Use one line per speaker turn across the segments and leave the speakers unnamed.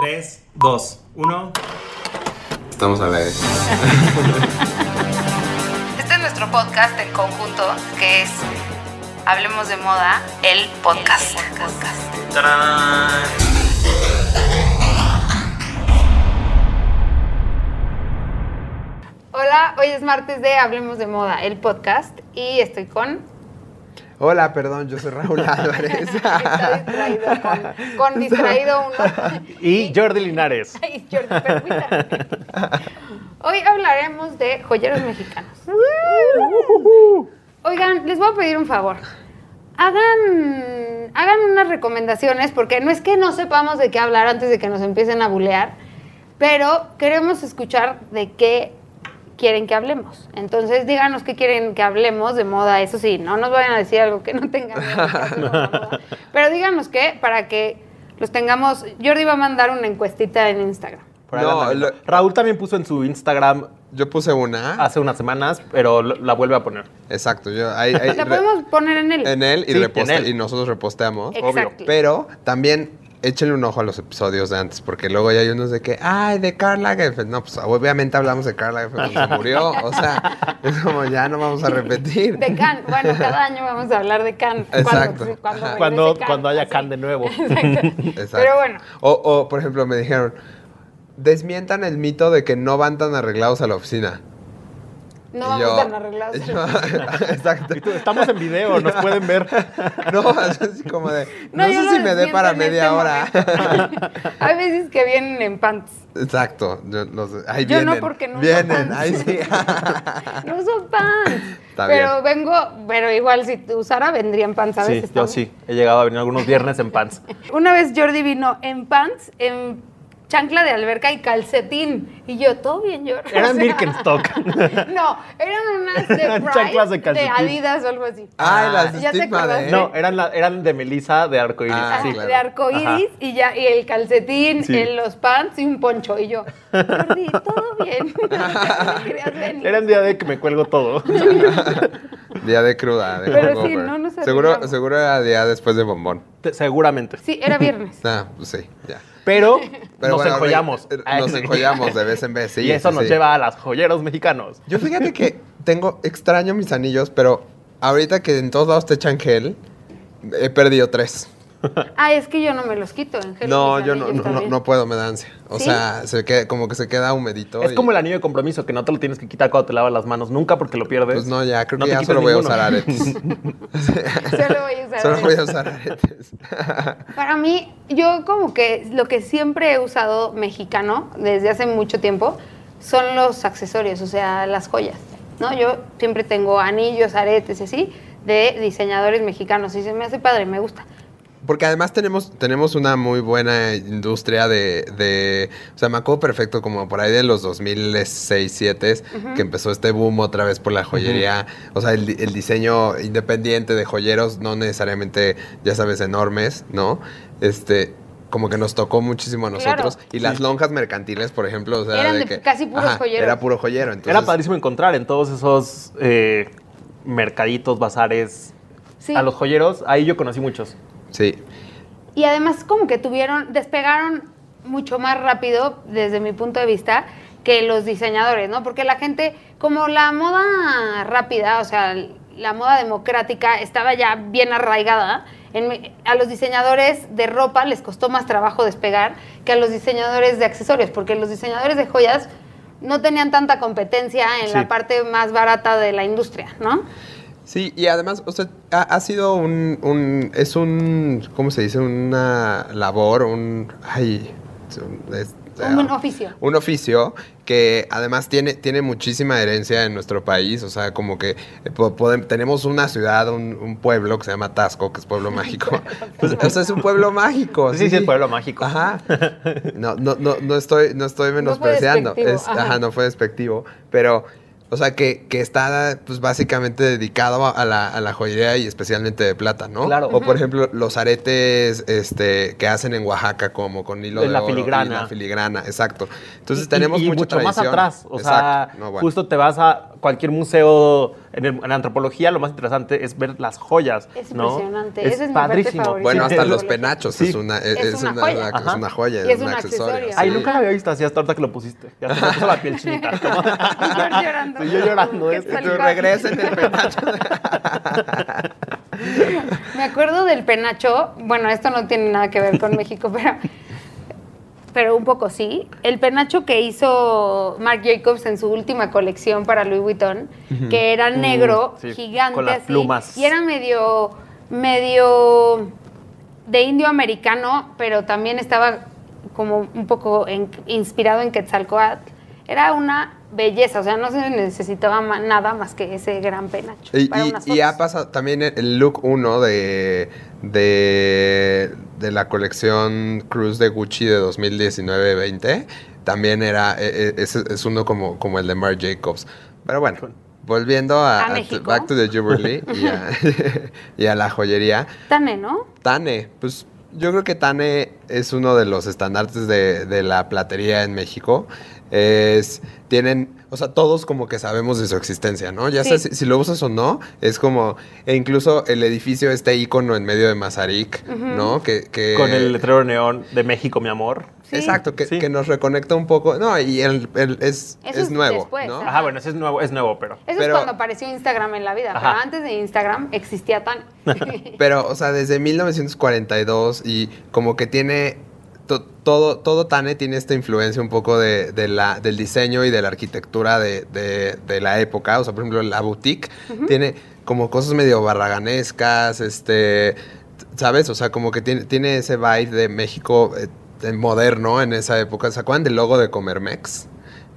3, 2, 1.
Estamos al aire.
Este es nuestro podcast en conjunto, que es Hablemos de Moda, el podcast.
¡Tarán!
Hola, hoy es martes de Hablemos de Moda, el podcast, y estoy con...
Hola, perdón, yo soy Raúl Álvarez.
Está distraído con, con distraído uno.
Y Jordi Linares.
Ay, Jordi, permítame. Hoy hablaremos de joyeros mexicanos. Oigan, les voy a pedir un favor. Hagan, hagan unas recomendaciones, porque no es que no sepamos de qué hablar antes de que nos empiecen a bulear, pero queremos escuchar de qué quieren que hablemos. Entonces, díganos qué quieren que hablemos de moda, eso sí, no nos vayan a decir algo que no tenga nada que ver con la moda. Pero díganos qué, para que los tengamos. Jordi va a mandar una encuestita en Instagram.
Por
No, lo-
Raúl también puso en su Instagram
Yo puse una.
hace unas semanas, pero lo- la vuelve a poner.
Exacto, yo ahí, ahí
La
re-
podemos poner en él.
en él y,
Sí,
reposte-
en él.
y nosotros reposteamos.
Exacto.
Pero también échenle un ojo a los episodios de antes, porque luego ya hay unos de que, ay, de Karl Lagerfeld. No, pues obviamente hablamos de Karl Lagerfeld cuando se murió. O sea, es como ya no vamos a repetir.
De Can. Bueno, cada año vamos a hablar de Can.
Exacto.
Cuando, cuando,
haya
así.
Can de nuevo.
Exacto.
Pero bueno.
O, o, por ejemplo, me dijeron, desmientan el mito de que no van tan arreglados a la oficina.
No
Y
vamos
yo-
tan arreglados.
yo- exacto.
Estamos en video, nos pueden ver.
No, es así como de, no,
yo
sé si me dé para
en
media
este
hora.
momento. Hay veces que vienen en pants.
Exacto, yo no sé. Ahí
Yo no,
vienen.
porque no uso
Vienen,
pants.
ahí sí.
No uso pants.
Está
pero vengo, pero igual si usara vendría en pants a
Sí,
veces.
yo
también.
sí. He llegado a venir algunos viernes en pants.
Una vez Jordi vino en pants, en chancla de alberca y calcetín. Y yo, todo bien, Jordi.
Eran
O sea,
Birkenstock.
No, eran unas de Pride,
chanclas de
de,
calcetín.
Adidas o algo así.
Ay, las
¿Ya te
estigma
acuerdas?
de...
No, eran, la- eran de Melissa de arcoíris.
Ah,
sí.
claro.
de arcoíris y ya y el calcetín,
Sí.
en los pants y un poncho y yo, Jordi, todo bien.
Era el día de que me cuelgo todo.
Día de cruda, de
Pero sí, no nos
seguro, seguro era día después de bombón.
Te- Seguramente.
Sí, era viernes.
Ah, pues sí, ya.
Pero,
Pero
nos
bueno,
enjollamos.
re- Nos enjollamos de vez en vez, sí.
y eso
sí,
nos
sí.
lleva a las joyeros mexicanos.
Yo fíjate que tengo, extraño mis anillos, pero ahorita que en todos lados te echan gel, he perdido tres.
Ah, es que yo no me los quito. en gel
No, yo no, no, no, puedo, me da ansia. O
¿Sí?
sea, se queda, como que se queda humedito.
Es
y-
como el anillo de compromiso, que no te lo tienes que quitar cuando te lavas las manos nunca porque lo pierdes.
Pues no, ya, creo
No
que ya solo voy a usar aretes.
Solo voy a usar
solo voy a
aretes.
usar aretes.
Para mí, yo como que lo que siempre he usado mexicano desde hace mucho tiempo son los accesorios, o sea, las joyas. ¿no? Yo siempre tengo anillos, aretes y así de diseñadores mexicanos y se me hace padre, me gusta.
Porque además tenemos, tenemos una muy buena industria de, de... O sea, me acuerdo perfecto como por ahí de los 2006, 2007, que empezó este boom otra vez por la joyería. O sea, el, di- el diseño independiente de joyeros, no necesariamente, ya sabes, enormes, ¿no? Este... Como que nos tocó muchísimo a
Claro.
nosotros. Y las lonjas mercantiles, por ejemplo, o sea,
Eran
de que,
casi puros joyeros.
Era puro joyero. Entonces,
Era padrísimo encontrar en todos esos eh, mercaditos, bazares.
Sí.
A los joyeros, ahí yo conocí muchos.
Sí.
Y además como que tuvieron, despegaron mucho más rápido desde mi punto de vista que los diseñadores, ¿no? Porque la gente, como la moda rápida, o sea, la moda democrática estaba ya bien arraigada, en a los diseñadores de ropa les costó más trabajo despegar que a los diseñadores de accesorios, porque los diseñadores de joyas no tenían tanta competencia en
Sí.
la parte más barata de la industria, ¿no?
Sí, y además, o sea, ha, ha sido un, un- es un, ¿cómo se dice? Una labor, un, ay, es un- ah,
oficio.
Un oficio que además tiene, tiene muchísima herencia en nuestro país, o sea, como que eh, po- podem- tenemos una ciudad, un, un pueblo que se llama Tasco, que es pueblo mágico. Pues, o sea, es un pueblo mágico.
Sí, sí, es pueblo mágico.
Ajá. No, no, no, no estoy, no estoy menospreciando.
despectivo,
Es-
ajá.
ajá, no fue despectivo. Pero, o sea, que, que está pues básicamente dedicado a la, a la joyería y especialmente de plata, ¿no?
Claro.
O por ejemplo, los aretes este, que hacen en Oaxaca, como con hilo
De
de
la
oro y
filigrana.
la filigrana, exacto. Entonces
Y-
tenemos
y, y
mucha
mucho más
tradición.
atrás. O sea,
Exacto. No, bueno.
justo te vas a cualquier museo en, el- en antropología, lo más interesante es ver las joyas.
Es
¿no?
impresionante. Esa es mi parte favorita.
Bueno, hasta los penachos
Sí.
es una, es,
Es
es
una
una,
joya.
una- es una joya,
Y es
un
un
accesorio.
accesorio.
Ay,
sí.
nunca la había visto así hasta ahorita que lo pusiste. Ya se me puso la piel chinita.
Yo llorando.
Sí, yo llorando.
¿Qué
es-
tal
Tu
cual?
regreso en el penacho.
Me acuerdo del penacho, bueno, esto no tiene nada que ver con México, pero, pero un poco sí. El penacho que hizo Marc Jacobs en su última colección para Louis Vuitton, que era negro,
sí,
gigante
con las
así,
plumas.
y era medio, medio de indio americano, pero también estaba como un poco en- inspirado en Quetzalcoatl. Era una belleza, o sea, no se necesitaba ma- nada más que ese gran penacho.
Y,
para
y-
unas
y ha pasado también el- look 1 de, de, de la colección Cruz de Gucci de 2019-20. También era, e- e- es, es uno como, como el de Marc Jacobs. Pero bueno, volviendo a,
A
a-
México.
Back to the Jubilee y a, y a la joyería.
Tane, ¿no?
Tane, pues yo creo que Tane es uno de los estandartes de, de la platería en México. Es, tienen, o sea, todos como que sabemos de su existencia, ¿no? Ya
Sí.
sea si, si lo usas o no, es como, e incluso el edificio, este icono en medio de Mazarik, ¿no? Que, que-
Con el letrero neón de México, mi amor.
Sí.
Exacto, que,
Sí.
que nos reconecta un poco. No, y el, el- es,
Eso
es
es
nuevo,
después,
¿no?
ajá.
Bueno, ese es nuevo, es nuevo, pero.
Eso
Pero-
es cuando apareció Instagram en la vida,
Ajá.
pero antes de Instagram existía tan.
Pero, o sea, desde 1942 y como que tiene todo, todo Tane tiene esta influencia un poco de, de la, del diseño y de la arquitectura de, de- de la época. O sea, por ejemplo, la boutique tiene como cosas medio barraganescas, este, ¿sabes? O sea, como que tiene, tiene ese vibe de México eh, moderno en esa época. ¿Se acuerdan del logo de Comermex?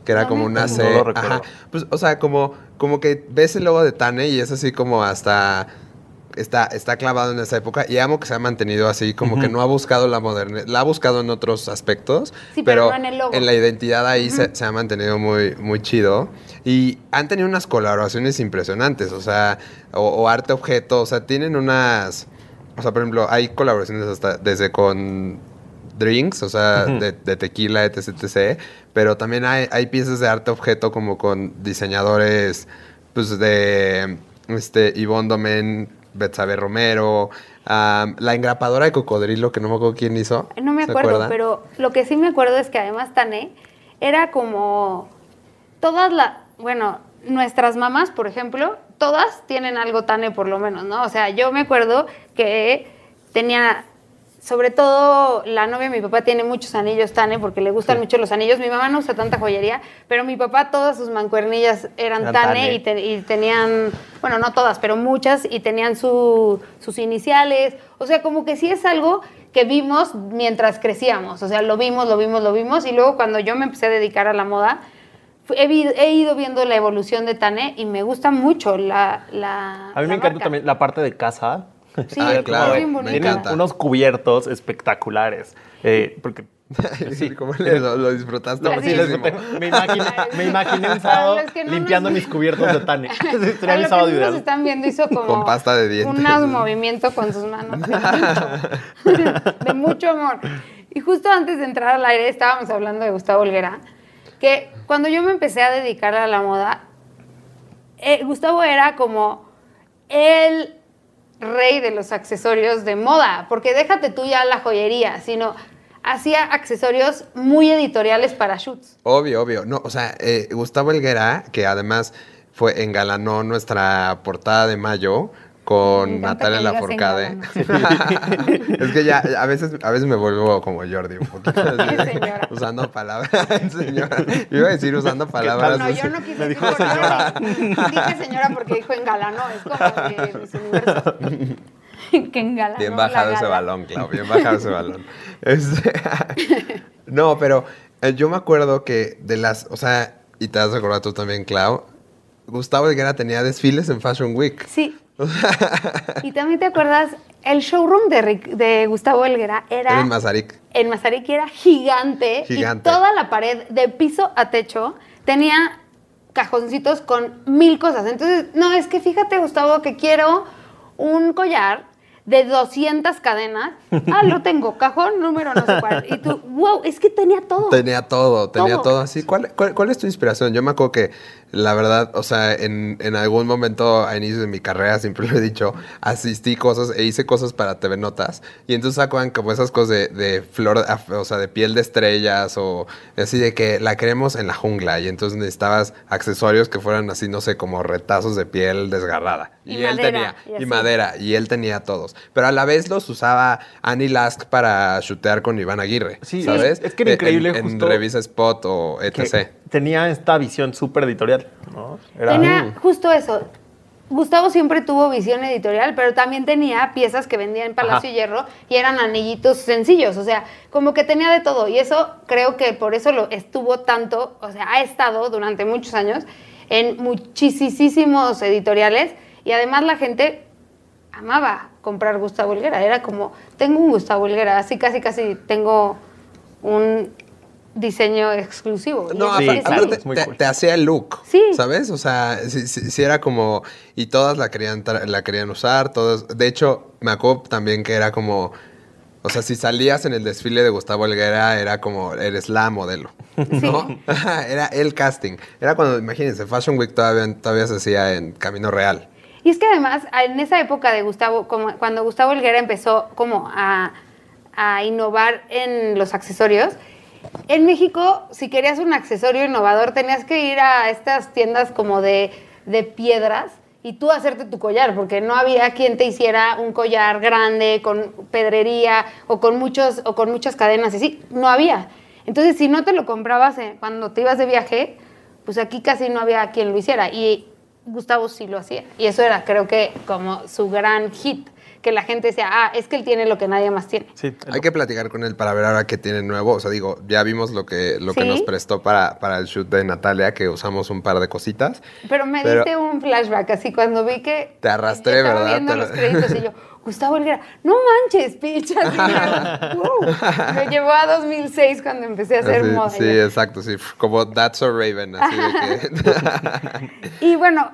Que era
No
como una. C.
No lo recuerdo.
Ajá. Pues, o sea, como, como que ves el logo de Tane y es así como hasta está, está clavado en esa época y amo que se ha mantenido así, como que no ha buscado la modernidad, la ha buscado en otros aspectos,
Sí, pero no en el logo.
la identidad ahí se, se ha mantenido muy, muy chido. Y han tenido unas colaboraciones impresionantes, o sea, o, o arte objeto, o sea, tienen unas, o sea, por ejemplo, hay colaboraciones hasta desde con drinks, o sea, de, de tequila, etc, etc, pero también hay, hay piezas de arte objeto como con diseñadores, pues, de este, Yvonne Domen, Betsabe Romero, la engrapadora de cocodrilo, que no me acuerdo quién hizo.
No me
¿se
acuerdo, pero lo que sí me acuerdo es que además Tané era como todas las, bueno, nuestras mamás, por ejemplo, todas tienen algo Tané por lo menos, ¿no? O sea, yo me acuerdo que tenía, sobre todo la novia de mi papá tiene muchos anillos Tane porque le gustan mucho los anillos. Mi mamá no usa tanta joyería, pero mi papá todas sus mancuernillas eran
Eran
Tane,
Tane.
Y, te- y tenían, bueno, no todas, pero muchas y tenían su- sus iniciales. O sea, como que sí es algo que vimos mientras crecíamos. O sea, lo vimos, lo vimos, lo vimos. Y luego cuando yo me empecé a dedicar a la moda, he, ido viendo la evolución de Tane y me gusta mucho la. la
A mí me encanta también la parte de casa.
Sí,
Ah,
es
claro.
Tienen unos cubiertos espectaculares. eh, porque.
Sí, como le- lo, lo disfrutaste
No, sí, me, imaginé, me imaginé un sábado
los que no
limpiando
nos-
mis cubiertos de Tane. Sería mi sábado ideal.
están viendo, hizo como
Con pasta de dientes.
un movimiento con sus manos. De mucho, de mucho amor. Y justo antes de entrar al aire estábamos hablando de Gustavo Olguera, que cuando yo me empecé a dedicar a la moda, eh, Gustavo era como el rey de los accesorios de moda, porque déjate tú ya la joyería, sino hacía accesorios muy editoriales para shoots.
Obvio, obvio. No, o sea, eh, Gustavo Helguera, que además fue engalanó nuestra portada de mayo con Natalia Lafourcade. es que ya a veces, a veces me vuelvo como Jordi un poquito.
señora.
Usando palabras. señora. Iba a decir usando palabras.
No, yo no quise
Me dijo señora.
Dije señora porque dijo engalanó, es como que mis universos. que engalanó.
Bien bajado ese balón, Clau, bien bajado ese balón. Este, no, pero eh, yo me acuerdo que de las, o sea, y te vas a acordar tú también, Clau, Gustavo Helguera tenía desfiles en Fashion Week.
Sí. Y también te acuerdas, el showroom de, Gustavo Helguera era
Era en Mazarik.
en Mazarik era gigante,
Gigante.
y toda la pared de piso a techo tenía cajoncitos con mil cosas. Entonces, no, es que fíjate, Gustavo, que quiero un collar de 200 cadenas. Ah, lo tengo, cajón número no sé cuál. Y tú, wow, es que tenía todo.
Tenía todo, tenía
Todo.
todo, así. ¿Cuál, cuál, cuál es tu inspiración? Yo me acuerdo que, la verdad, o sea, en, en algún momento a inicios de mi carrera, siempre lo he dicho, asistí cosas e hice cosas para TV Notas. Y entonces sacaban como esas cosas de, de flor, o sea, de piel de estrellas o así de que la queremos en la jungla. Y entonces necesitabas accesorios que fueran así, no sé, como retazos de piel desgarrada.
Y
él
madera,
tenía,
y
madera, y él tenía todos. Pero a la vez los usaba Annie Lask para chutear con Iván Aguirre.
Sí,
¿sabes?
es que era
En-
increíble
En,
justo
revista Spot o
que
etc.
tenía esta visión súper editorial, ¿no? Era-
Tenía justo eso. Gustavo siempre tuvo visión editorial, pero también tenía piezas que vendía en Palacio
Ajá.
Hierro y eran anillitos sencillos, o sea, como que tenía de todo. Y eso creo que por eso lo estuvo tanto, o sea, ha estado durante muchos años en muchísimos editoriales y además la gente amaba comprar Gustavo Helguera. Era como, tengo un Gustavo Helguera, así casi casi tengo un diseño exclusivo.
No,
Sí,
aparte, te,
cool.
te hacía el look,
Sí.
¿sabes? O sea, sí, sí- sí era como... Y todas la querían, tra- la querían usar, todas... De hecho, me acuerdo también que era como... O sea, si salías en el desfile de Gustavo Helguera, era como, eres la modelo, ¿no? era el casting. Era cuando, imagínense, Fashion Week todavía, todavía se hacía en Camino Real.
Y es que además, en esa época de Gustavo, como cuando Gustavo Helguera empezó como a, a innovar en los accesorios, en México, si querías un accesorio innovador, tenías que ir a estas tiendas como de, de piedras y tú hacerte tu collar, porque no había quien te hiciera un collar grande con pedrería o con, muchos, o con muchas cadenas y así, no había. Entonces, si no te lo comprabas eh, cuando te ibas de viaje, pues aquí casi no había quien lo hiciera. Y Gustavo sí lo hacía. Y eso era, creo que, como su gran hit. Que la gente decía, ah, es que él tiene lo que nadie más tiene.
Sí,
Hay que platicar con él para ver ahora qué tiene nuevo. O sea, digo, ya vimos lo que, lo que nos prestó para, para el shoot de Natalia, que usamos un par de cositas.
Pero me
Pero-
diste un flashback, así cuando vi que...
Te arrastré,
estaba
¿verdad?
viendo
Te
los
lo-
créditos y yo, Gustavo Helguera, no manches, picha. wow. Me llevó a 2006 cuando empecé a hacer moda.
sí, exacto, sí. Como That's So Raven, así de que...
Y bueno,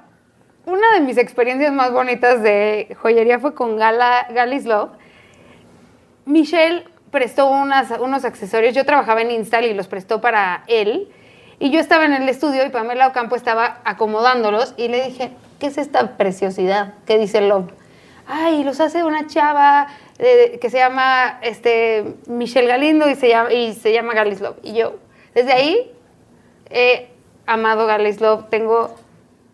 una de mis experiencias más bonitas de joyería fue con Gala, Galis Love. Michelle prestó unos accesorios. Yo trabajaba en Install y los prestó para él. Y yo estaba en el estudio y Pamela Ocampo estaba acomodándolos y le dije, ¿qué es esta preciosidad que dice Love? Ay, los hace una chava eh, que se llama este, Michelle Galindo y se llama, y se llama Galis Love. Y yo, desde ahí, he amado Galis Love, tengo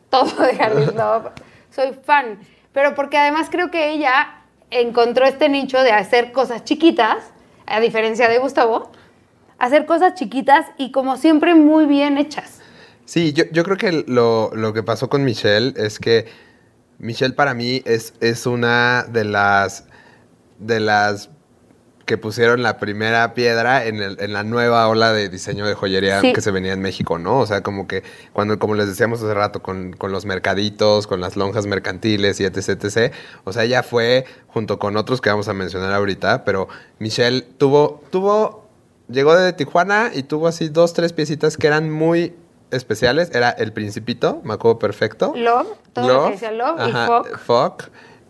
todo de Galis Love, soy fan. Pero porque además creo que ella encontró este nicho de hacer cosas chiquitas, a diferencia de Gustavo, hacer cosas chiquitas y como siempre muy bien hechas.
Sí, yo, yo creo que lo, lo que pasó con Michelle es que Michelle para mí es, es una de las de las que pusieron la primera piedra en, el- en la nueva ola de diseño de joyería
Sí.
que se venía en México, ¿no? O sea, como que cuando, como les decíamos hace rato, con, con los mercaditos, con las lonjas mercantiles y etc, etc. O sea, ella fue, junto con otros que vamos a mencionar ahorita, pero Michelle tuvo, tuvo, llegó de Tijuana y tuvo así dos, tres piecitas que eran muy especiales. Era El Principito, me acuerdo perfecto.
Love, todo lo que decía Love y Fuck.
Fuck.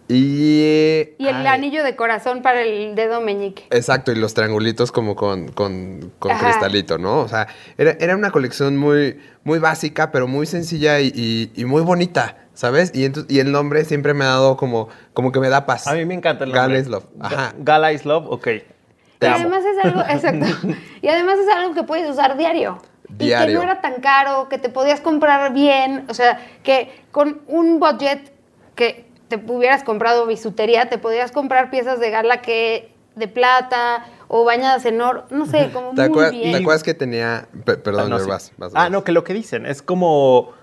Y...
Y el
ay,
anillo de corazón para el dedo meñique.
Exacto, y los triangulitos como con, con, con cristalito, ¿no? O sea, era, era una colección muy, muy básica, pero muy sencilla y, y- y muy bonita, ¿sabes? Y, entonces, y el nombre siempre me ha dado como, como que me da paz.
A mí me encanta el nombre.
Gala is Love. Ajá.
Gala is Love, ok.
Y
Te amo.
además es algo, exacto. Y además es algo que puedes usar diario. Y que
Diario.
no era tan caro, que te podías comprar bien. O sea, que con un budget que te hubieras comprado bisutería, te podías comprar piezas de gala que de plata o bañadas en oro. No sé, como
¿Te,
muy bien.
te acuerdas que tenía... pe- perdón,
Ah, no, sí.
vas, vas,
Ah,
vas.
no, que lo que dicen es como.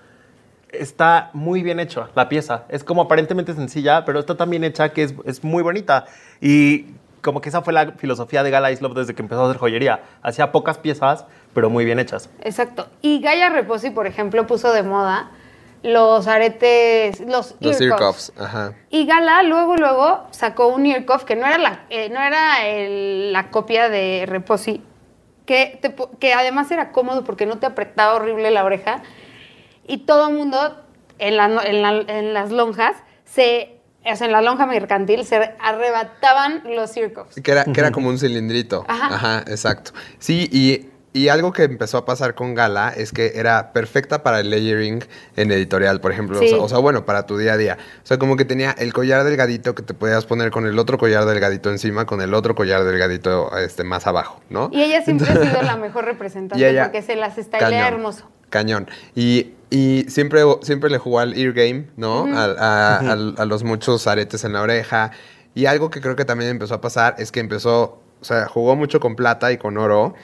Está muy bien hecho la pieza. Es como aparentemente sencilla, pero está tan bien hecha que es, es muy bonita. Y como que esa fue la filosofía de Gala is Love desde que empezó a hacer joyería. Hacía pocas piezas, pero muy bien hechas.
Exacto. Y Gaia Reposi, por ejemplo, puso de moda los aretes, los,
Los
ear
ear
cuffs.
cuffs, ajá.
Y Gala luego, luego sacó un ear cuff que no era la, eh, no era el- la copia de Reposi, que, te po- que además era cómodo porque no te apretaba horrible la oreja. Y todo el mundo en, la en la- en las lonjas se o sea, en la lonja mercantil se arrebataban los circos.
Que era, que era como un cilindrito.
Ajá.
Ajá. exacto. Sí, y, y algo que empezó a pasar con Gala es que era perfecta para el layering en editorial, por ejemplo.
Sí.
O, sea, o sea, bueno, para tu día a día. O sea, como que tenía el collar delgadito que te podías poner con el otro collar delgadito encima, con el otro collar delgadito este, más abajo, ¿no?
Y ella siempre ha sido la mejor representante
ella-
porque se las stylea
Cañón.
hermoso.
Cañón. Y, y siempre, siempre le jugó al ear game, ¿no? Al- a, los muchos aretes en la oreja. Y algo que creo que también empezó a pasar es que empezó, o sea, jugó mucho con plata y con oro,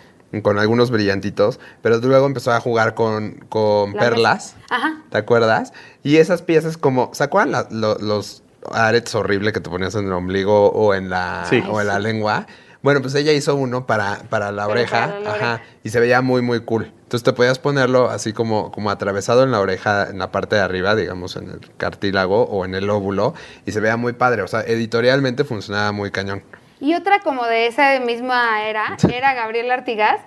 con algunos brillantitos, pero luego empezó a jugar con, con
La
perlas.
Ajá.
¿Te acuerdas? Y esas piezas como, ¿se acuerdan la- lo- los aretes horribles que te ponías en el ombligo o en la,
Sí.
o en la lengua? Bueno, pues ella hizo uno para, para la oreja,
para la
ajá,
oreja.
y se veía muy, muy cool. Entonces te podías ponerlo así como, como atravesado en la oreja, en la parte de arriba, digamos, en el cartílago o en el óvulo, y se veía muy padre. O sea, editorialmente funcionaba muy cañón.
Y otra como de esa misma era, era Gabriela Artigas.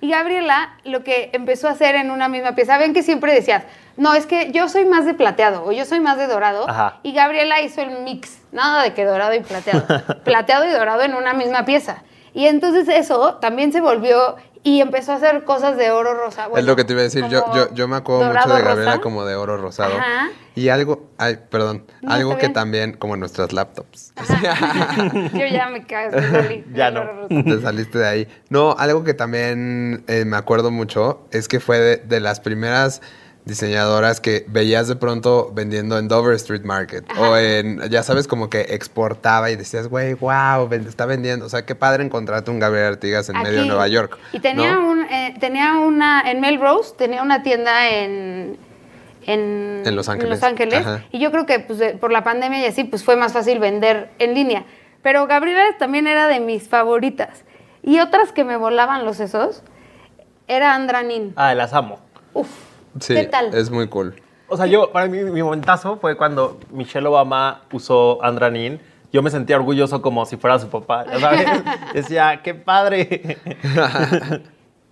Y Gabriela lo que empezó a hacer en una misma pieza, ven que siempre decías, no, es que yo soy más de plateado o yo soy más de dorado.
Ajá.
Y Gabriela hizo el mix, nada de que dorado y plateado. plateado y dorado en una misma pieza. Y entonces eso también se volvió y empezó a hacer cosas de oro rosa.
es lo que te iba a decir. Yo, yo, yo me acuerdo mucho de Gabriela
rosa.
como de oro rosado.
Ajá.
Y algo, ay, perdón,
No,
algo que también, como nuestras laptops.
Yo ya me cago. salí.
Ya no.
Te saliste de ahí. No, algo que también eh, me acuerdo mucho es que fue de, de las primeras diseñadoras que veías de pronto vendiendo en Dover Street Market o en, ya sabes, como que exportaba y decías, güey, wow, está vendiendo. O sea, qué padre encontrarte un Gabriel Artigas en medio de. Nueva York.
Y tenía,
¿no?
un, eh, tenía una, en Melrose, tenía una tienda en, en,
En Los Ángeles.
Los Ángeles. Y yo creo que pues, de- por la pandemia y así, pues fue más fácil vender en línea. Pero Gabriela también era de mis favoritas. Y otras que me volaban los sesos, era Andra Nin.
Ah, las amo.
Uf,
Sí,
¿qué tal?
es muy cool.
O sea, yo, para mí, mi momentazo fue cuando Michelle Obama usó Andranin. Yo me sentía orgulloso como si fuera su papá, ¿sabes? Decía, qué padre.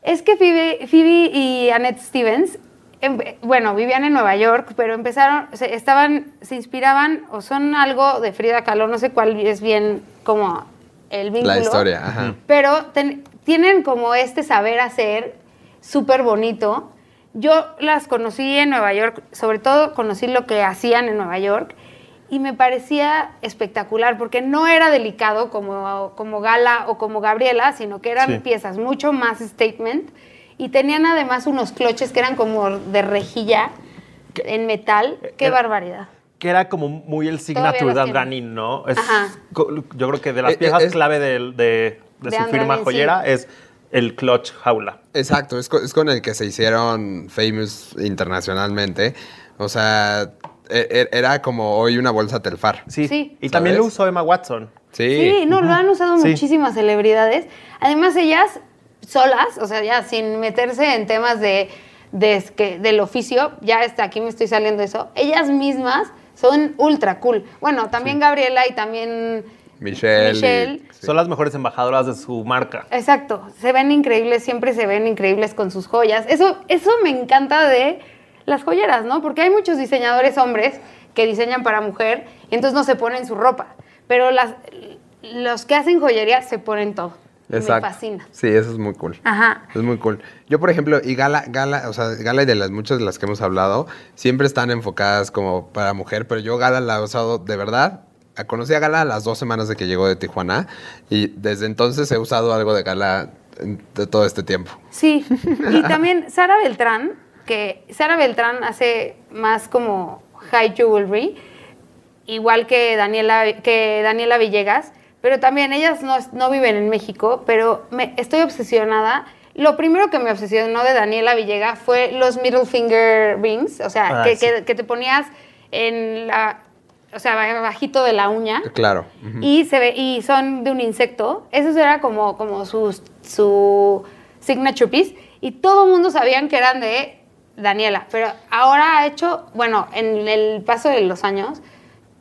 Es que Phoebe, Phoebe y Annette Stevens, em- bueno, vivían en Nueva York, pero empezaron, se, estaban, se inspiraban o son algo de Frida Kahlo, no sé cuál es bien como el vínculo.
La historia, ajá.
Pero ten- tienen como este saber hacer súper bonito. Yo las conocí en Nueva York, sobre todo conocí lo que hacían en Nueva York y me parecía espectacular porque no era delicado como, como Gala o como Gabriela, sino que eran
Sí.
piezas mucho más statement y tenían además unos cloches que eran como de rejilla en metal. ¡Qué
Era-
barbaridad!
que era como muy el signature de. Andranin, ¿no? Es,
Ajá.
yo creo que de las
Eh, eh,
piezas
es-
clave del- de, de
De
su firma joyera
sí.
es el clutch jaula.
Exacto, es con, es con el que se hicieron famous internacionalmente. O sea, e- e- era como hoy una bolsa Telfar.
Sí.
Sí.
Y también lo usó Emma Watson.
Sí.
Sí, no, lo han usado
Sí.
muchísimas celebridades. Además, ellas solas, o sea, ya sin meterse en temas de, de que, del oficio, ya hasta aquí me estoy saliendo de eso, ellas mismas son ultra cool. Bueno, también Gabriela y también
Michelle. y-
Michelle.
sí.
Son las mejores embajadoras de su marca.
Exacto, se ven increíbles, siempre se ven increíbles con sus joyas. Eso, eso me encanta de las joyeras, ¿no? Porque hay muchos diseñadores hombres que diseñan para mujer y entonces no se ponen su ropa. Pero las, los que hacen joyería se ponen todo. Y Me
Exacto.
fascina.
Sí, eso es muy cool.
Ajá.
Es muy cool. Yo, por ejemplo, y Gala, Gala, o sea, Gala y de las muchas de las que hemos hablado, siempre están enfocadas como para mujer, pero yo Gala la he usado de verdad. Conocí a Gala a las dos semanas de que llegó de Tijuana y desde entonces he usado algo de Gala de todo este tiempo.
Sí, y también Sara Beltrán, que Sara Beltrán hace más como high jewelry, igual que Daniela, que Daniela Villegas, pero también ellas no, no viven en México, pero me, estoy obsesionada. Lo primero que me obsesionó de Daniela Villegas fue los middle finger rings, o sea,
Ah,
que,
sí.
que- que te ponías en la, o sea, bajito de la uña.
Claro.
Y se ve, y son de un insecto. Eso era como, como su, su signature piece. Y todo el mundo sabían que eran de Daniela. Pero ahora ha hecho, bueno, en el paso de los años,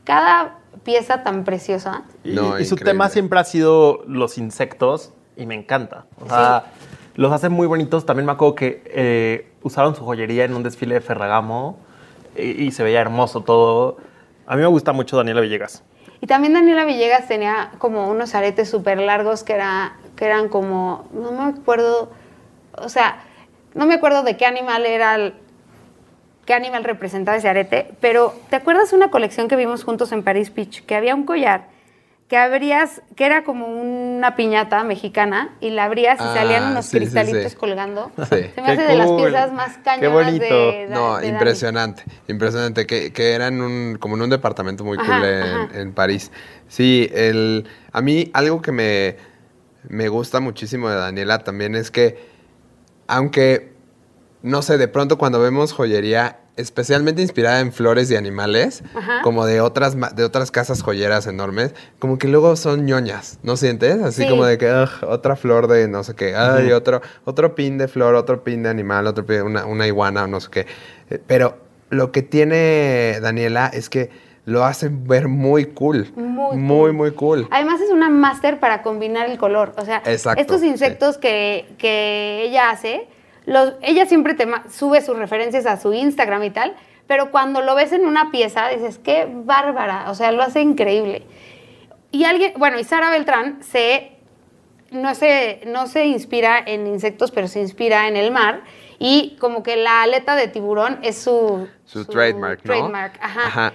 cada pieza tan preciosa.
Y,
No,
y su
increíble.
tema siempre ha sido los insectos y me encanta. O sea, los hacen muy bonitos. También me acuerdo que eh, usaron su joyería en un desfile de Ferragamo y, y se veía hermoso todo. A mí me gusta mucho Daniela Villegas.
Y también Daniela Villegas tenía como unos aretes súper largos que, era, que eran como, no me acuerdo, o sea, no me acuerdo de qué animal era, el- qué animal representaba ese arete, pero ¿te acuerdas una colección que vimos juntos en Paris Beach? Que había un collar que abrías, que era como una piñata mexicana y la abrías y
Ah,
salían unos
sí,
cristalitos
sí.
colgando.
Sí.
Se me
Qué
hace de las piezas más
Qué
cañonas
bonito.
de,
No,
de Dani.
impresionante, impresionante, que, que era en un, como en un departamento muy
Ajá,
cool en,
ajá.
en París. Sí, el, a mí algo que me, me gusta muchísimo de Daniela también es que, aunque, no sé, de pronto cuando vemos joyería especialmente inspirada en flores y animales,
Ajá.
como de otras, de otras casas joyeras enormes, como que luego son ñoñas, ¿no sientes? Así
Sí.
como de que "Ugh, otra flor de no sé qué, ay, otro, otro pin de flor, otro pin de animal, otro pin, una, una iguana o no sé qué. Eh, Pero lo que tiene Daniela es que lo hace ver muy cool.
Muy
muy,
cool.
muy cool.
Además es una máster para combinar el color. O sea,
Exacto,
estos insectos que, que ella hace, los, ella siempre te sube sus referencias a su Instagram y tal, pero cuando lo ves en una pieza dices, qué bárbara. O sea, lo hace increíble. Y alguien, bueno, y Sara Beltrán se no se, no se inspira en insectos, pero se inspira en el mar. Y como que la aleta de tiburón es su,
Su trademark, ¿no?
trademark, ajá.
Ajá.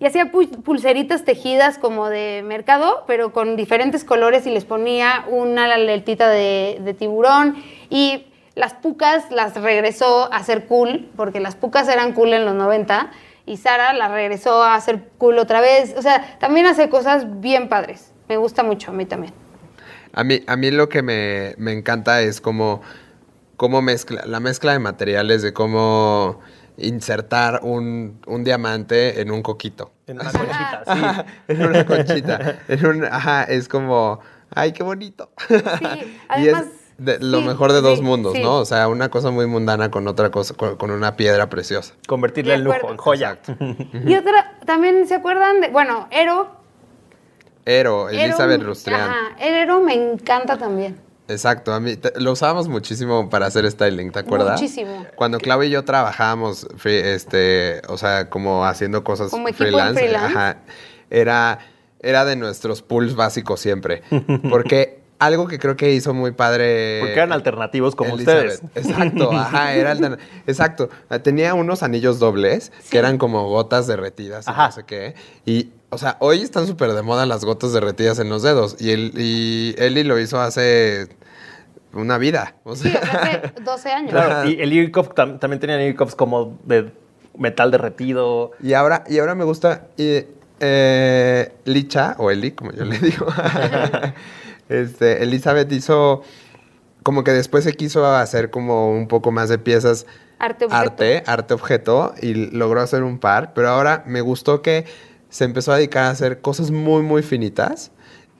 Y hacía pu- pulseritas tejidas como de mercado, pero con diferentes colores y les ponía una aletita de, de tiburón. Y las pucas las regresó a ser cool, porque las pucas eran cool en los 90. Y Sara las regresó a ser cool otra vez. O sea, también hace cosas bien padres. Me gusta mucho, a mí también.
A mí, a mí lo que me, me encanta es como, cómo mezcla, la mezcla de materiales, de cómo insertar un, un diamante en un coquito.
En una conchita, sí.
En una conchita. en un, ajá, es como, ay, qué bonito.
Sí, además,
de- lo
sí,
mejor de dos
sí,
mundos,
sí.
¿no? O sea, una cosa muy mundana con otra cosa, con, con una piedra preciosa.
Convertirle
De
en lujo, en joya.
Y otra, también se acuerdan de, bueno, Ero.
Ero,
Ero-
Elizabeth.
Ajá, el Ero me encanta también.
Exacto, a mí te- lo usábamos muchísimo para hacer styling, ¿te acuerdas?
Muchísimo.
Cuando Clau y yo trabajábamos, free- este, o sea, como haciendo cosas
Como
freelance,
freelance.
ajá, era, era de nuestros pools básicos siempre. Porque algo que creo que hizo muy padre.
Porque eran alternativos como
Elizabeth.
ustedes.
Exacto, ajá, era alterna- Exacto. Tenía unos anillos dobles que eran como gotas derretidas
Ajá.
no sé qué. Y, o sea, hoy están súper de moda las gotas derretidas en los dedos. Y, él, y Eli lo hizo hace una vida. O
Sí,
sea,
hace 12 años.
Claro, y el cuff tam- también tenían ear cuffs como de metal derretido.
y, ahora, y ahora me gusta y, eh, Licha, o Eli, como yo le digo. este, Elizabeth hizo como que después se quiso hacer como un poco más de piezas
Arte objeto.
arte, arte objeto y logró hacer un par, pero ahora me gustó que se empezó a dedicar a hacer cosas muy muy finitas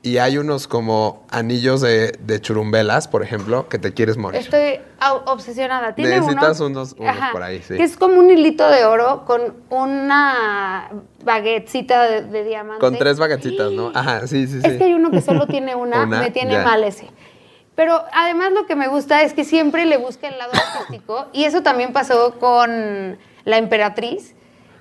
y hay unos como anillos de, de churumbelas, por ejemplo, que te quieres morir.
Estoy obsesionada. Tiene
Necesitas
uno,
unos- unos por ahí, sí.
Que es como un hilito de oro con una baguetcita de, de diamante.
Con tres baguetitas, ¿no? Ajá, sí, sí, sí.
Es que hay uno que solo tiene una,
Una,
me tiene
ya.
mal ese. Pero además lo que me gusta es que siempre le busca el lado artístico y eso también pasó con la emperatriz,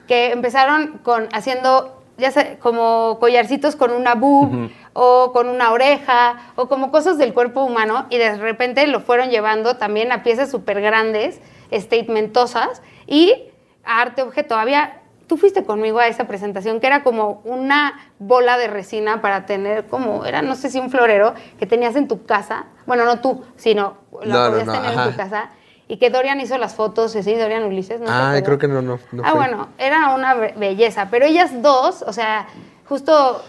que empezaron con haciendo ya sé, como collarcitos con una boob o con una oreja o como cosas del cuerpo humano y de repente lo fueron llevando también a piezas súper grandes, statementosas y a arte objeto. Había, tú fuiste conmigo a esa presentación que era como una bola de resina para tener como, era no sé si un florero que tenías en tu casa, bueno, no tú, sino lo
No, no,
podías
no,
tener en
ajá.
tu casa y que Dorian hizo las fotos, sí, Dorian Ulises, ¿no? acuerdas?
creo que no, no, no
ah,
fui.
bueno, era una be- belleza, pero ellas dos, o sea, justo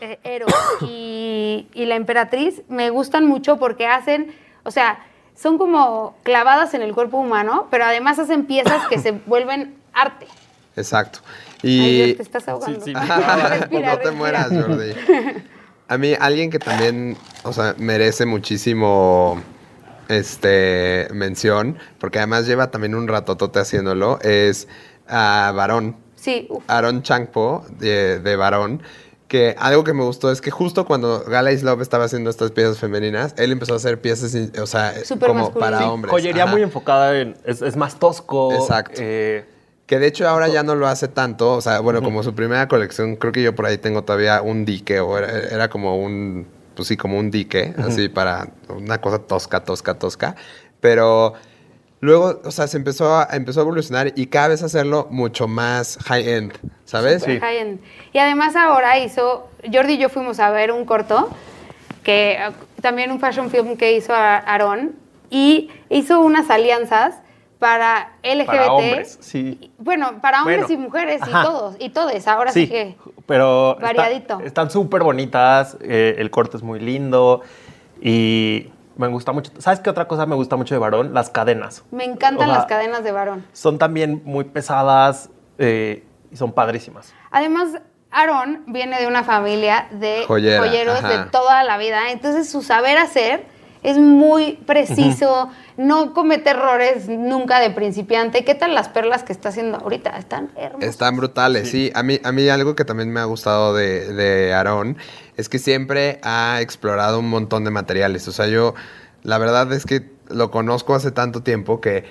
eh, Ero y, y la emperatriz me gustan mucho porque hacen, o sea, son como clavadas en el cuerpo humano, pero además hacen piezas que se vuelven arte.
Exacto.
Ay,
Y
Dios, te estás ahogando.
sí.
Respira,
no te
respira.
mueras, Jordi. A mí, alguien que también, o sea, merece muchísimo este mención, porque además lleva también un ratotote haciéndolo, es a Varón.
Sí, uf.
Aaron Changpo, de, de Varón, que algo que me gustó es que justo cuando Gala Love estaba haciendo estas piezas femeninas, él empezó a hacer piezas, o sea,
Súper
como
masculino.
para
Sí,
hombres.
Joyería
Ajá.
muy enfocada en. Es, es más tosco.
Exacto.
eh,
Que de hecho ahora ya no lo hace tanto. O sea, bueno, como su primera colección, creo que yo por ahí tengo todavía un dique, o era, era como un, pues sí, como un dique, así para una cosa tosca, tosca, tosca. Pero luego, o sea, se empezó a, empezó a evolucionar y cada vez hacerlo mucho más high-end, ¿sabes?
Sí.
High-end. Y además ahora hizo, Jordi y yo fuimos a ver un corto, que eh, también un fashion film que hizo a- Aaron, y hizo unas alianzas para LGBT.
Para hombres, sí.
Bueno, para hombres
Bueno,
y mujeres
ajá.
y todos, y todes, ahora sí,
Sí,
que...
pero está-
variadito.
están súper bonitas, eh, el corte es muy lindo y me gusta mucho. ¿Sabes qué otra cosa me gusta mucho de varón? Las cadenas.
Me encantan
O sea,
las cadenas de varón.
Son también muy pesadas eh, y son padrísimas.
Además, Aaron viene de una familia de
Joyera,
joyeros
ajá.
de toda la vida, entonces su saber hacer es muy preciso, no comete errores nunca de principiante. ¿Qué tal las perlas que está haciendo ahorita? Están hermosas.
Están brutales, sí. A, mí, a mí algo que también me ha gustado de, de Aarón es que siempre ha explorado un montón de materiales. O sea, yo, la verdad es que lo conozco hace tanto tiempo que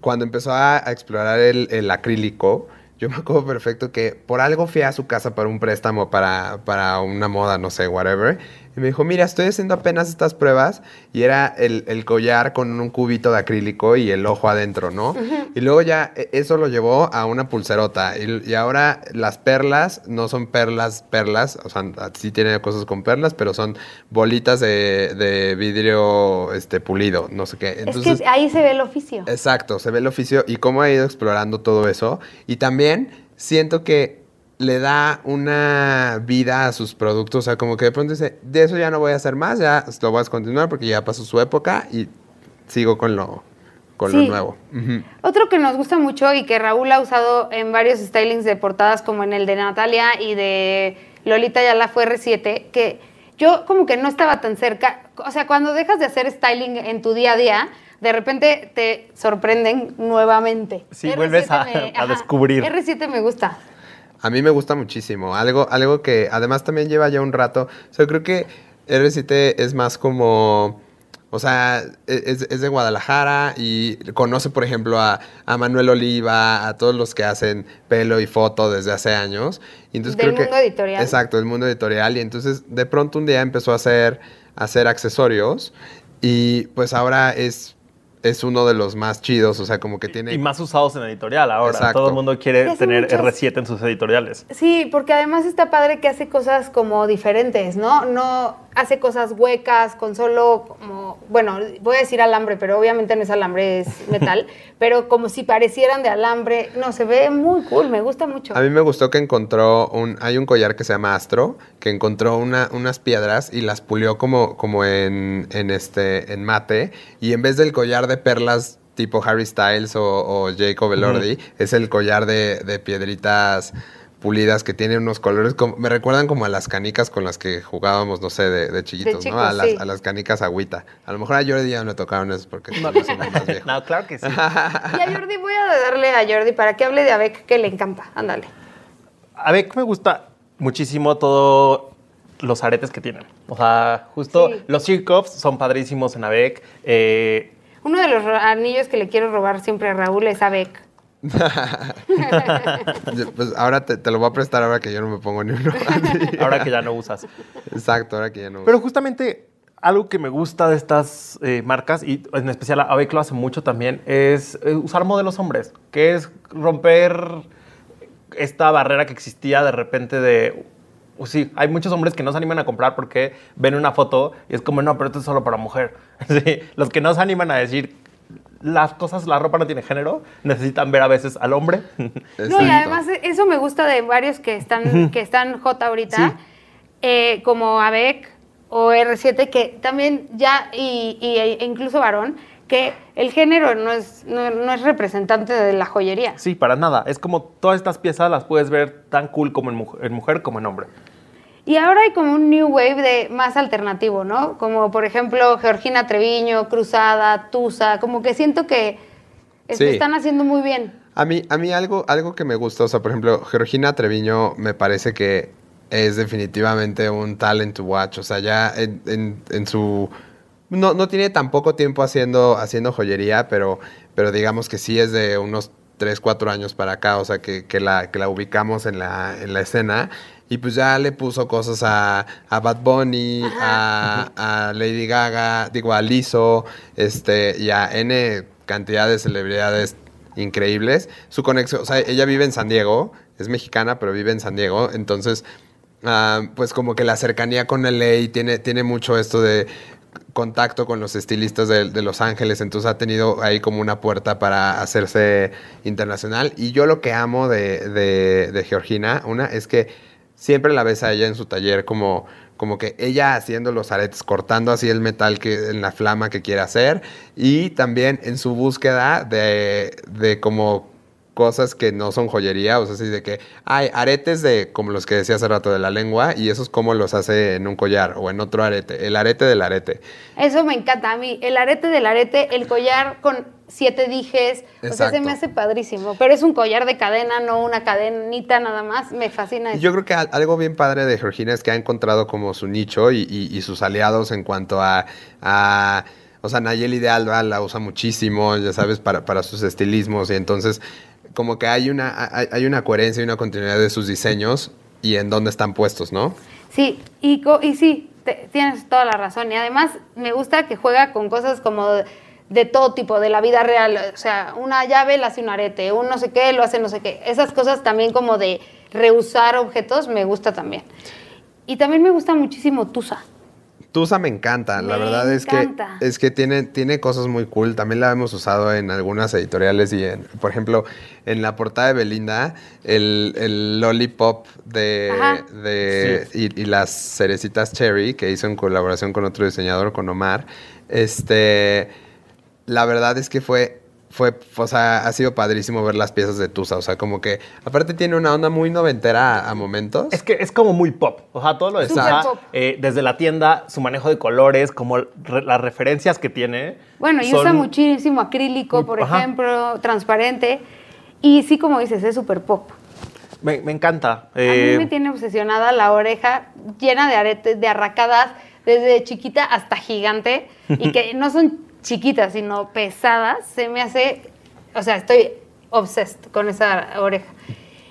cuando empezó a, a explorar el, el acrílico, yo me acuerdo perfecto que por algo fui a su casa para un préstamo, para, para una moda, no sé, whatever. Y me dijo, mira, estoy haciendo apenas estas pruebas. Y era el, el collar con un cubito de acrílico y el ojo adentro, ¿no? Y luego ya e- eso lo llevó a una pulserota. Y, y ahora las perlas no son perlas, perlas. O sea, sí tiene cosas con perlas, pero son bolitas de, de vidrio este, pulido, no sé qué. Entonces,
es que ahí se ve el oficio.
Exacto, se ve el oficio y cómo ha ido explorando todo eso. Y también siento que le da una vida a sus productos. O sea, como que de pronto dice, de eso ya no voy a hacer más, ya lo voy a continuar porque ya pasó su época y sigo con lo, con lo nuevo.
Otro que nos gusta mucho y que Raúl ha usado en varios stylings de portadas, como en el de Natalia y de Lolita Yala fue R7, que yo como que no estaba tan cerca. O sea, cuando dejas de hacer styling en tu día a día, de repente te sorprenden nuevamente.
Sí, vuelves a- a descubrir.
R7 me gusta.
A mí me gusta muchísimo. Algo, algo que además también lleva ya un rato. O sea, creo que R7 es más como. O sea, e-, es, es de Guadalajara y conoce, por ejemplo, a, a Manuel Oliva, a todos los que hacen pelo y foto desde hace años. Y entonces
Del
creo
mundo
que,
editorial.
Exacto, del mundo editorial. Y entonces de pronto un día empezó a hacer, a hacer accesorios y pues ahora es, es uno de los más chidos. O sea, como que tiene...
Y más usados en editorial ahora.
Exacto.
Todo el mundo quiere tener
muchas-
R7 en sus editoriales.
Sí, porque además está padre que hace cosas como diferentes, ¿no? No hace cosas huecas con solo como, bueno, voy a decir alambre, pero obviamente no es alambre, es metal, pero como si parecieran de alambre. No, se ve muy cool, me gusta mucho.
A mí me gustó que encontró un... Hay un collar que se llama Astro, que encontró una, unas piedras y las pulió como, como en, en, este, en mate. Y en vez del collar de perlas tipo Harry Styles o, o Jacob Elordi, es el collar de, de piedritas pulidas que tiene unos colores como, me recuerdan como a las canicas con las que jugábamos, no sé, de, de chiquitos, ¿no? A las,
sí.
a las canicas agüita. A lo mejor a Jordi ya no le tocaron eso porque no, más viejo.
No, claro que sí.
Y a Jordi, voy a darle a Jordi para que hable de Avec, que le encanta. Ándale.
A ver, me gusta muchísimo todo los aretes que tienen. O sea, justo
Sí.
los Chirkovs son padrísimos en ABEC. Eh,
Uno de los anillos que le quiero robar siempre a Raúl es Avec.
Pues ahora te, te lo voy a prestar ahora que yo no me pongo ni uno.
ahora que ya no usas.
Exacto, ahora que ya no.
Pero justamente algo que me gusta de estas eh, marcas, y en especial ABEC lo hace mucho también, es eh, usar modelos hombres, que es romper esta barrera que existía de repente de... uh, Sí, hay muchos hombres que no se animan a comprar porque ven una foto y es como, no, pero esto es solo para mujer. Sí, los que no se animan a decir, las cosas, la ropa no tiene género, necesitan ver a veces al hombre.
No, y además eso me gusta de varios que están, que están hot ahorita,
Sí.
eh, como ABEC o R7, que también ya, y, y- e incluso varón, que el género no es, no, no es representante de la joyería.
Sí, para nada. Es como todas estas piezas las puedes ver tan cool como en, mujer- en mujer como en hombre.
Y ahora hay como un new wave de más alternativo, ¿no? Como por ejemplo Georgina Treviño, Cruzada, Tusa, como que siento que
Sí.
están haciendo muy bien.
A mí, a mí algo, algo que me gusta, o sea, por ejemplo, Georgina Treviño me parece que es definitivamente un talent to watch. O sea, ya en, en- en su. No, no tiene tan poco tiempo haciendo, haciendo joyería, pero, pero digamos que sí es de unos 3, 4 años para acá, o sea, que, que la, que la ubicamos en la, en la escena. Y pues ya le puso cosas a, a Bad Bunny, a, a Lady Gaga, digo, a Lizzo, este, y a N cantidad de celebridades increíbles. Su conexión, o sea, ella vive en San Diego, es mexicana, pero vive en San Diego, entonces, ah, pues como que la cercanía con LA tiene, tiene mucho esto de contacto con los estilistas de, Los Ángeles, entonces ha tenido ahí como una puerta para hacerse internacional. Y yo lo que amo de, de- de Georgina, una, es que siempre la ves a ella en su taller como, como que ella haciendo los aretes, cortando así el metal que, en la flama que quiere hacer, y también en su búsqueda de, de como cosas que no son joyería, o sea, así de que hay aretes de, como los que decía hace rato, de la lengua, y esos como los hace en un collar o en otro arete, el arete del arete.
Eso me encanta a mí. El arete del arete, el collar con siete dijes. O sea, se
Exacto.
me hace padrísimo. Pero es un collar de cadena, no una cadenita nada más. Me fascina eso.
Yo creo que al- algo bien padre de Georgina es que ha encontrado como su nicho y, y- y sus aliados en cuanto a, a- o sea, Nayeli de Alba la usa muchísimo, ya sabes, para, para sus estilismos y entonces como que hay una, hay, una coherencia y una continuidad de sus diseños y en dónde están puestos, ¿no?
Sí, y, y sí, te- tienes toda la razón. Y además me gusta que juega con cosas como de, de todo tipo, de la vida real. O sea, una llave la hace un arete, un no sé qué lo hace no sé qué. Esas cosas también como de reusar objetos me gusta también. Y también me gusta muchísimo Tusa.
Tusa me encanta, la
Me
verdad es que
encanta.
es que tiene, tiene cosas muy cool. También la hemos usado en algunas editoriales y en, por ejemplo, en la portada de Belinda, el, el lollipop de, de y, y las cerecitas cherry que hizo en colaboración con otro diseñador, con Omar. Este, la verdad es que fue fue, o sea, ha sido padrísimo ver las piezas de Tusa. O sea, como que, aparte tiene una onda muy noventera a, momentos.
Es que es como muy pop. O sea, todo lo de Tusa, eh, desde la tienda, su manejo de colores, como re- las referencias que tiene.
Bueno, y
son-
usa muchísimo acrílico,
Muy-
por
ajá.
ejemplo, transparente. Y sí, como dices, es súper pop.
Me, me encanta.
A mí
Eh,
me tiene obsesionada la oreja llena de aretes, de arracadas, desde chiquita hasta gigante, y que no son chiquitas, sino pesadas. Se me hace, o sea, estoy obsessed con esa oreja.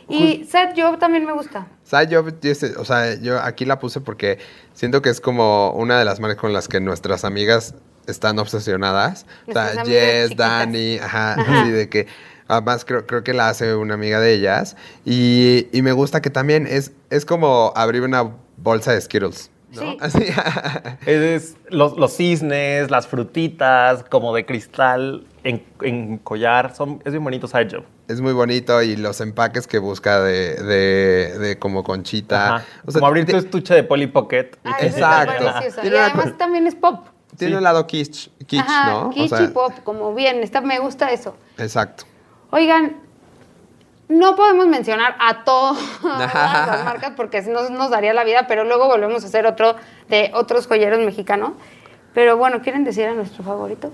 Y Seth Job también me gusta.
Side Job, o sea, yo aquí la puse porque siento que es como una de las marcas con las que nuestras amigas están obsesionadas. O sea,
Nuestras
Jess,
chiquitas.
Dani, ajá,
Ajá.
así de que además creo, creo que la hace una amiga de ellas. Y, y me gusta que también es, es como abrir una bolsa de Skittles. ¿No?
Sí.
Así.
Es los, los cisnes, las frutitas, como de cristal en, en collar. Son, es bien bonito Side Job.
es muy bonito y los empaques que busca de, de, de como conchita. O sea,
como abrir tu estuche de Polly Pocket.
Ay,
que-
Exacto.
Y además también es pop.
Tiene
Sí.
un lado kitsch, kitsch
Ajá,
¿no? O
kitsch
sea,
y pop, como bien. Está, me gusta eso.
Exacto.
Oigan, no podemos mencionar a todas las marcas porque si no nos daría la vida, pero luego volvemos a hacer otro de otros joyeros mexicanos. Pero bueno, ¿quieren decir a nuestro favorito?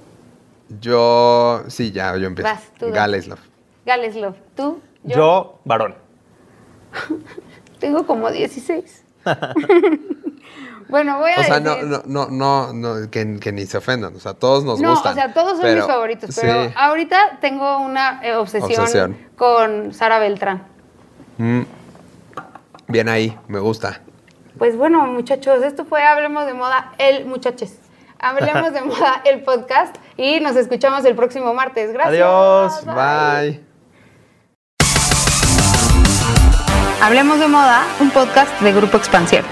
Yo, sí, ya, yo empiezo.
Vas, tú.
Gales Love.
Gales Love. ¿Tú?
Yo, varón.
Tengo como 16. bueno, voy a
O sea,
decir...
no, no, no, no, no, que, que ni se ofendan. O sea, todos nos
No,
gustan.
o sea, todos son
pero-
mis favoritos, pero
sí.
ahorita tengo una eh, obsesión,
Obsesión.
con Sara Beltrán.
Mm. Bien ahí, me gusta.
Pues bueno, muchachos, esto fue Hablemos de Moda, el muchaches. Hablemos de Moda, el podcast, y nos escuchamos el próximo martes. Gracias.
Adiós.
Bye.
Hablemos de Moda, un podcast de Grupo Expansión.